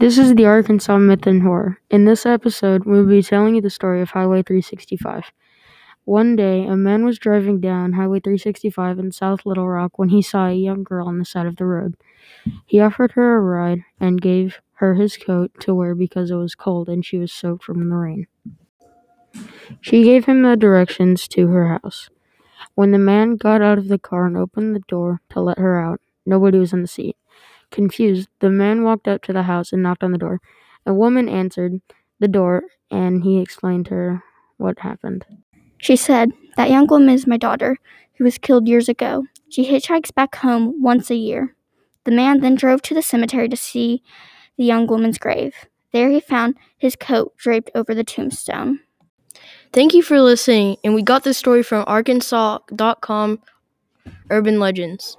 This is the Arkansas Myth and Horror. In this episode, we'll be telling you the story of Highway 365. One day, a man was driving down Highway 365 in South Little Rock when he saw a young girl on the side of the road. He offered her a ride and gave her his coat to wear because it was cold and she was soaked from the rain. She gave him the directions to her house. When the man got out of the car and opened the door to let her out, nobody was in the seat. Confused, the man walked up to the house and knocked on the door. A woman answered the door and he explained to her what happened. She said, That young woman is my daughter, who was killed years ago. She hitchhikes back home once a year. The man then drove to the cemetery to see the young woman's grave. There he found his coat draped over the tombstone. Thank you for listening, and we got this story from Arkansas.com Urban Legends.